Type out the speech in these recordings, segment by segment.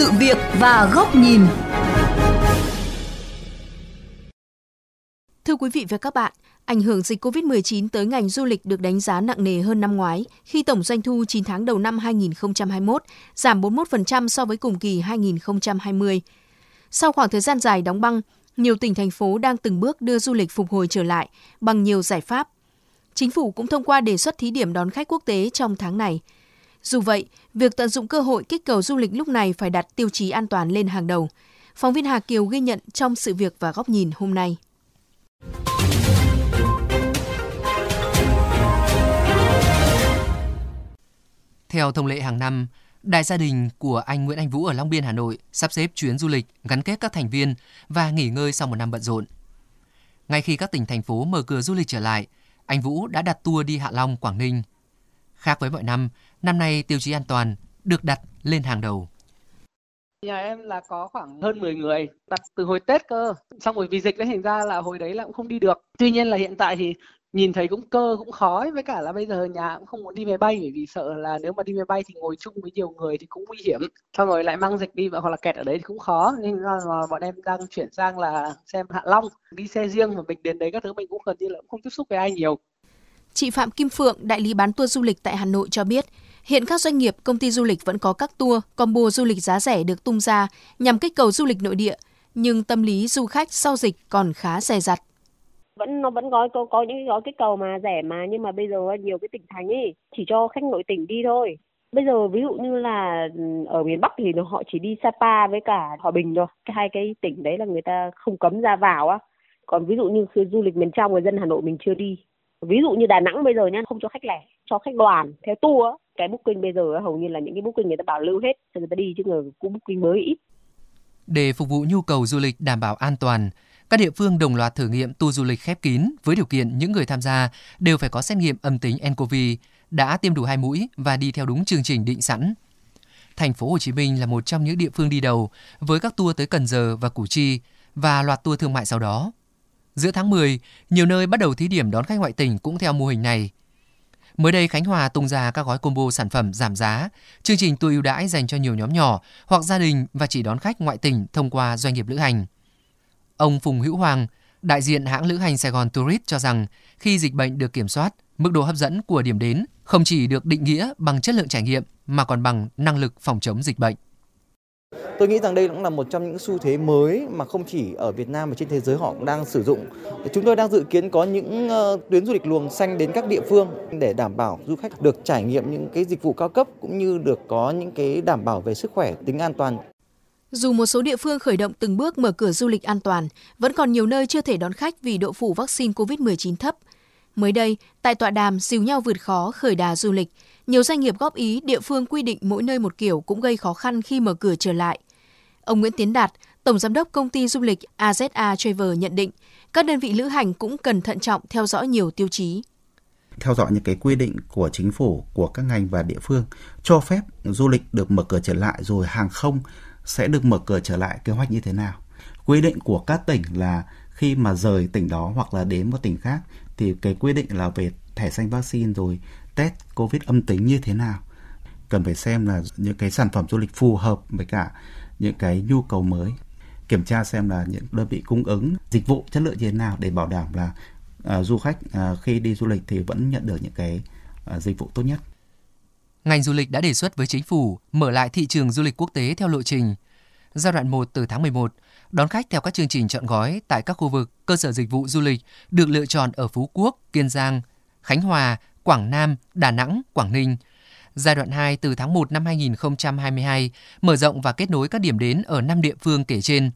sự việc và góc nhìn. Thưa quý vị và các bạn, ảnh hưởng dịch COVID-19 tới ngành du lịch được đánh giá nặng nề hơn năm ngoái, khi tổng doanh thu 9 tháng đầu năm 2021 giảm 41% so với cùng kỳ 2020. Sau khoảng thời gian dài đóng băng, nhiều tỉnh thành phố đang từng bước đưa du lịch phục hồi trở lại bằng nhiều giải pháp. Chính phủ cũng thông qua đề xuất thí điểm đón khách quốc tế trong tháng này. Dù vậy, việc tận dụng cơ hội kích cầu du lịch lúc này phải đặt tiêu chí an toàn lên hàng đầu. Phóng viên Hà Kiều ghi nhận trong sự việc và góc nhìn hôm nay. Theo thông lệ hàng năm, Đại gia đình của anh Nguyễn Anh Vũ ở Long Biên, Hà Nội sắp xếp chuyến du lịch gắn kết các thành viên và nghỉ ngơi sau một năm bận rộn. Ngay khi các tỉnh thành phố mở cửa du lịch trở lại, anh Vũ đã đặt tour đi Hạ Long, Quảng Ninh. Khác với mọi năm, năm nay tiêu chí an toàn được đặt lên hàng đầu. Nhà em là có khoảng hơn 10 người, đặt từ hồi Tết cơ. Xong rồi vì dịch đấy thành ra là hồi đấy là cũng không đi được. Tuy nhiên là hiện tại thì nhìn thấy cũng cơ, cũng khó ấy. với cả là bây giờ nhà cũng không muốn đi máy bay, bởi vì sợ là nếu mà đi máy bay thì ngồi chung với nhiều người thì cũng nguy hiểm xong rồi lại mang dịch đi và hoặc là kẹt ở đấy thì cũng khó nên là bọn em đang chuyển sang là xem Hạ Long đi xe riêng mà mình đến đấy các thứ mình cũng gần như là cũng không tiếp xúc với ai nhiều Chị Phạm Kim Phượng, đại lý bán tour du lịch tại Hà Nội cho biết, hiện các doanh nghiệp, công ty du lịch vẫn có các tour, combo du lịch giá rẻ được tung ra nhằm kích cầu du lịch nội địa, nhưng tâm lý du khách sau dịch còn khá dè dặt. Vẫn nó vẫn có có, có những gói kích cầu mà rẻ mà nhưng mà bây giờ nhiều cái tỉnh thành ấy chỉ cho khách nội tỉnh đi thôi. Bây giờ ví dụ như là ừ, ở miền Bắc thì họ chỉ đi Sapa với cả Hòa Bình thôi. Cái hai cái tỉnh đấy là người ta không cấm ra vào á. Còn ví dụ như khi du lịch miền trong người dân Hà Nội mình chưa đi ví dụ như Đà Nẵng bây giờ nhá không cho khách lẻ cho khách đoàn theo tour cái booking bây giờ hầu như là những cái booking người ta bảo lưu hết cho người ta đi chứ người cũng booking mới ít để phục vụ nhu cầu du lịch đảm bảo an toàn các địa phương đồng loạt thử nghiệm tour du lịch khép kín với điều kiện những người tham gia đều phải có xét nghiệm âm tính nCoV, đã tiêm đủ hai mũi và đi theo đúng chương trình định sẵn. Thành phố Hồ Chí Minh là một trong những địa phương đi đầu với các tour tới Cần Giờ và Củ Chi và loạt tour thương mại sau đó. Giữa tháng 10, nhiều nơi bắt đầu thí điểm đón khách ngoại tỉnh cũng theo mô hình này. Mới đây Khánh Hòa tung ra các gói combo sản phẩm giảm giá, chương trình tour ưu đãi dành cho nhiều nhóm nhỏ hoặc gia đình và chỉ đón khách ngoại tỉnh thông qua doanh nghiệp lữ hành. Ông Phùng Hữu Hoàng, đại diện hãng lữ hành Sài Gòn Tourist cho rằng khi dịch bệnh được kiểm soát, mức độ hấp dẫn của điểm đến không chỉ được định nghĩa bằng chất lượng trải nghiệm mà còn bằng năng lực phòng chống dịch bệnh. Tôi nghĩ rằng đây cũng là một trong những xu thế mới mà không chỉ ở Việt Nam mà trên thế giới họ cũng đang sử dụng. Chúng tôi đang dự kiến có những ờ, tuyến du lịch luồng xanh đến các địa phương để đảm bảo du khách được trải nghiệm những cái dịch vụ cao cấp cũng như được có những cái đảm bảo về sức khỏe, tính an toàn. Dù một số địa phương khởi động từng bước mở cửa du lịch an toàn, vẫn còn nhiều nơi chưa thể đón khách vì độ phủ vaccine COVID-19 thấp. Mới đây, tại tọa đàm Dìu nhau vượt khó khởi đà du lịch, nhiều doanh nghiệp góp ý địa phương quy định mỗi nơi một kiểu cũng gây khó khăn khi mở cửa trở lại. Ông Nguyễn Tiến Đạt, Tổng Giám đốc Công ty Du lịch AZA Travel nhận định, các đơn vị lữ hành cũng cần thận trọng theo dõi nhiều tiêu chí theo dõi những cái quy định của chính phủ, của các ngành và địa phương cho phép du lịch được mở cửa trở lại rồi hàng không sẽ được mở cửa trở lại kế hoạch như thế nào. Quy định của các tỉnh là khi mà rời tỉnh đó hoặc là đến một tỉnh khác thì cái quy định là về thẻ xanh vaccine rồi test covid âm tính như thế nào. Cần phải xem là những cái sản phẩm du lịch phù hợp với cả những cái nhu cầu mới kiểm tra xem là những đơn vị cung ứng dịch vụ chất lượng như thế nào để bảo đảm là uh, du khách uh, khi đi du lịch thì vẫn nhận được những cái uh, dịch vụ tốt nhất. Ngành du lịch đã đề xuất với chính phủ mở lại thị trường du lịch quốc tế theo lộ trình. Giai đoạn 1 từ tháng 11, đón khách theo các chương trình chọn gói tại các khu vực cơ sở dịch vụ du lịch được lựa chọn ở Phú Quốc, Kiên Giang, Khánh Hòa, Quảng Nam, Đà Nẵng, Quảng Ninh. Giai đoạn 2 từ tháng 1 năm 2022 mở rộng và kết nối các điểm đến ở 5 địa phương kể trên.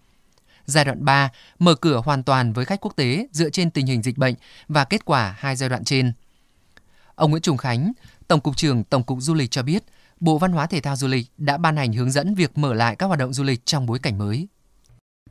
Giai đoạn 3 mở cửa hoàn toàn với khách quốc tế dựa trên tình hình dịch bệnh và kết quả hai giai đoạn trên. Ông Nguyễn Trùng Khánh, Tổng cục trưởng Tổng cục Du lịch cho biết, Bộ Văn hóa Thể thao Du lịch đã ban hành hướng dẫn việc mở lại các hoạt động du lịch trong bối cảnh mới.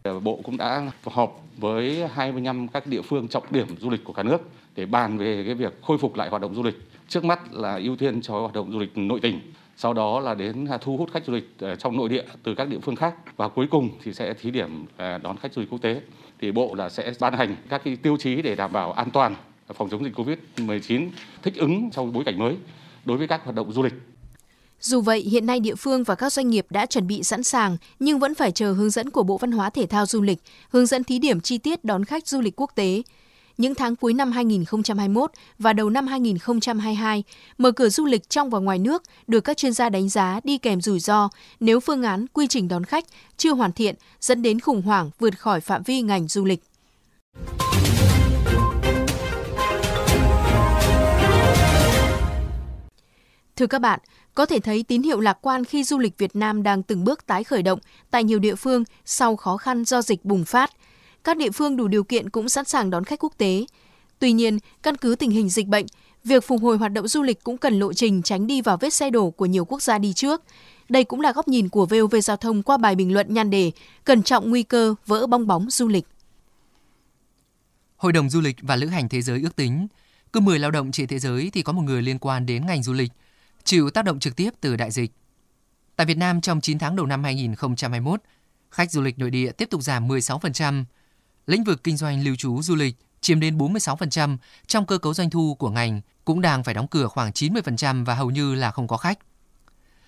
Ờ, bộ cũng đã họp với 25 các địa phương trọng điểm du lịch của cả nước để bàn về cái việc khôi phục lại hoạt động du lịch. Trước mắt là ưu tiên cho hoạt động du lịch nội tỉnh, sau đó là đến à, thu hút khách du lịch ờ, trong nội địa từ các địa phương khác và cuối cùng thì sẽ thí điểm ờ, đón khách du lịch quốc tế. Thì Bộ là sẽ ban hành các cái tiêu chí để đảm bảo an toàn phòng chống dịch Covid-19 thích ứng trong bối cảnh mới đối với các hoạt động du lịch. Dù vậy, hiện nay địa phương và các doanh nghiệp đã chuẩn bị sẵn sàng nhưng vẫn phải chờ hướng dẫn của Bộ Văn hóa Thể thao Du lịch, hướng dẫn thí điểm chi tiết đón khách du lịch quốc tế. Những tháng cuối năm 2021 và đầu năm 2022, mở cửa du lịch trong và ngoài nước được các chuyên gia đánh giá đi kèm rủi ro nếu phương án quy trình đón khách chưa hoàn thiện dẫn đến khủng hoảng vượt khỏi phạm vi ngành du lịch. Thưa các bạn, có thể thấy tín hiệu lạc quan khi du lịch Việt Nam đang từng bước tái khởi động tại nhiều địa phương sau khó khăn do dịch bùng phát. Các địa phương đủ điều kiện cũng sẵn sàng đón khách quốc tế. Tuy nhiên, căn cứ tình hình dịch bệnh, việc phục hồi hoạt động du lịch cũng cần lộ trình tránh đi vào vết xe đổ của nhiều quốc gia đi trước. Đây cũng là góc nhìn của VOV Giao thông qua bài bình luận nhan đề Cẩn trọng nguy cơ vỡ bong bóng du lịch. Hội đồng Du lịch và Lữ hành Thế giới ước tính, cứ 10 lao động trên thế giới thì có một người liên quan đến ngành du lịch – chịu tác động trực tiếp từ đại dịch. Tại Việt Nam trong 9 tháng đầu năm 2021, khách du lịch nội địa tiếp tục giảm 16%. Lĩnh vực kinh doanh lưu trú du lịch chiếm đến 46% trong cơ cấu doanh thu của ngành cũng đang phải đóng cửa khoảng 90% và hầu như là không có khách.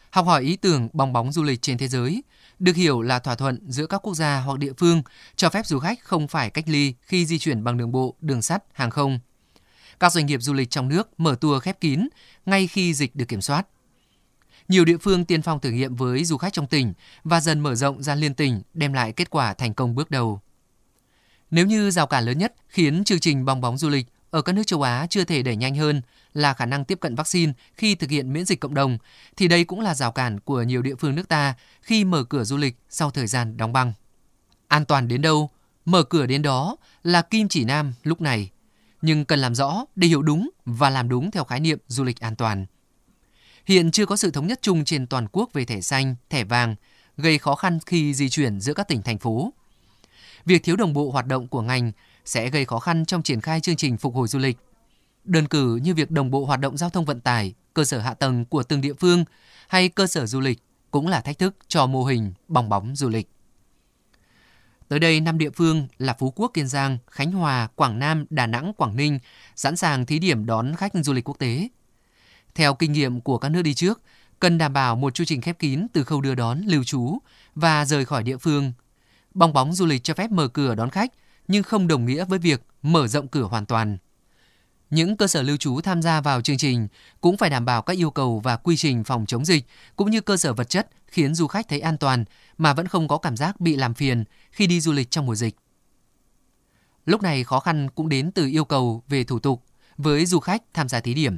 Học hỏi ý tưởng bong bóng du lịch trên thế giới được hiểu là thỏa thuận giữa các quốc gia hoặc địa phương cho phép du khách không phải cách ly khi di chuyển bằng đường bộ, đường sắt, hàng không – các doanh nghiệp du lịch trong nước mở tour khép kín ngay khi dịch được kiểm soát. Nhiều địa phương tiên phong thử nghiệm với du khách trong tỉnh và dần mở rộng ra liên tỉnh đem lại kết quả thành công bước đầu. Nếu như rào cản lớn nhất khiến chương trình bong bóng du lịch ở các nước châu Á chưa thể đẩy nhanh hơn là khả năng tiếp cận vaccine khi thực hiện miễn dịch cộng đồng, thì đây cũng là rào cản của nhiều địa phương nước ta khi mở cửa du lịch sau thời gian đóng băng. An toàn đến đâu, mở cửa đến đó là kim chỉ nam lúc này nhưng cần làm rõ để hiểu đúng và làm đúng theo khái niệm du lịch an toàn. Hiện chưa có sự thống nhất chung trên toàn quốc về thẻ xanh, thẻ vàng, gây khó khăn khi di chuyển giữa các tỉnh thành phố. Việc thiếu đồng bộ hoạt động của ngành sẽ gây khó khăn trong triển khai chương trình phục hồi du lịch. Đơn cử như việc đồng bộ hoạt động giao thông vận tải, cơ sở hạ tầng của từng địa phương hay cơ sở du lịch cũng là thách thức cho mô hình bong bóng du lịch. Tới đây, năm địa phương là Phú Quốc, Kiên Giang, Khánh Hòa, Quảng Nam, Đà Nẵng, Quảng Ninh sẵn sàng thí điểm đón khách du lịch quốc tế. Theo kinh nghiệm của các nước đi trước, cần đảm bảo một chu trình khép kín từ khâu đưa đón, lưu trú và rời khỏi địa phương. Bong bóng du lịch cho phép mở cửa đón khách, nhưng không đồng nghĩa với việc mở rộng cửa hoàn toàn. Những cơ sở lưu trú tham gia vào chương trình cũng phải đảm bảo các yêu cầu và quy trình phòng chống dịch cũng như cơ sở vật chất khiến du khách thấy an toàn mà vẫn không có cảm giác bị làm phiền khi đi du lịch trong mùa dịch. Lúc này khó khăn cũng đến từ yêu cầu về thủ tục với du khách tham gia thí điểm.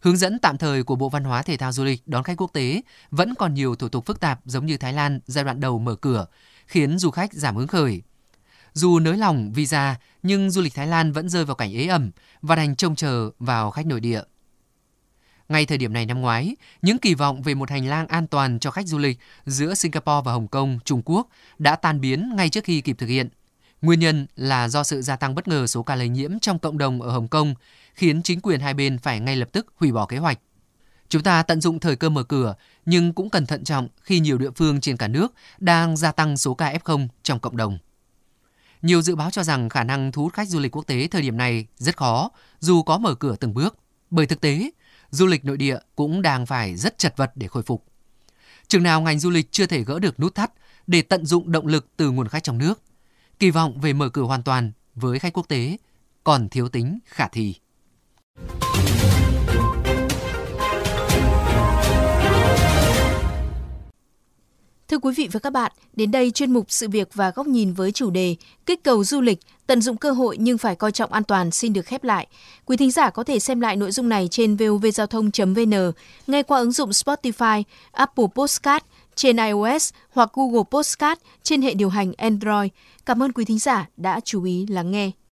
Hướng dẫn tạm thời của Bộ Văn hóa Thể thao Du lịch đón khách quốc tế vẫn còn nhiều thủ tục phức tạp giống như Thái Lan giai đoạn đầu mở cửa, khiến du khách giảm hứng khởi. Dù nới lỏng visa, nhưng du lịch Thái Lan vẫn rơi vào cảnh ế ẩm và đành trông chờ vào khách nội địa. Ngay thời điểm này năm ngoái, những kỳ vọng về một hành lang an toàn cho khách du lịch giữa Singapore và Hồng Kông, Trung Quốc đã tan biến ngay trước khi kịp thực hiện. Nguyên nhân là do sự gia tăng bất ngờ số ca lây nhiễm trong cộng đồng ở Hồng Kông, khiến chính quyền hai bên phải ngay lập tức hủy bỏ kế hoạch. Chúng ta tận dụng thời cơ mở cửa, nhưng cũng cần thận trọng khi nhiều địa phương trên cả nước đang gia tăng số ca F0 trong cộng đồng. Nhiều dự báo cho rằng khả năng thu hút khách du lịch quốc tế thời điểm này rất khó, dù có mở cửa từng bước. Bởi thực tế, du lịch nội địa cũng đang phải rất chật vật để khôi phục. Chừng nào ngành du lịch chưa thể gỡ được nút thắt để tận dụng động lực từ nguồn khách trong nước, kỳ vọng về mở cửa hoàn toàn với khách quốc tế còn thiếu tính khả thi. Thưa quý vị và các bạn, đến đây chuyên mục Sự việc và góc nhìn với chủ đề Kích cầu du lịch, tận dụng cơ hội nhưng phải coi trọng an toàn xin được khép lại. Quý thính giả có thể xem lại nội dung này trên vovgiao thông.vn, ngay qua ứng dụng Spotify, Apple Podcast trên iOS hoặc Google Podcast trên hệ điều hành Android. Cảm ơn quý thính giả đã chú ý lắng nghe.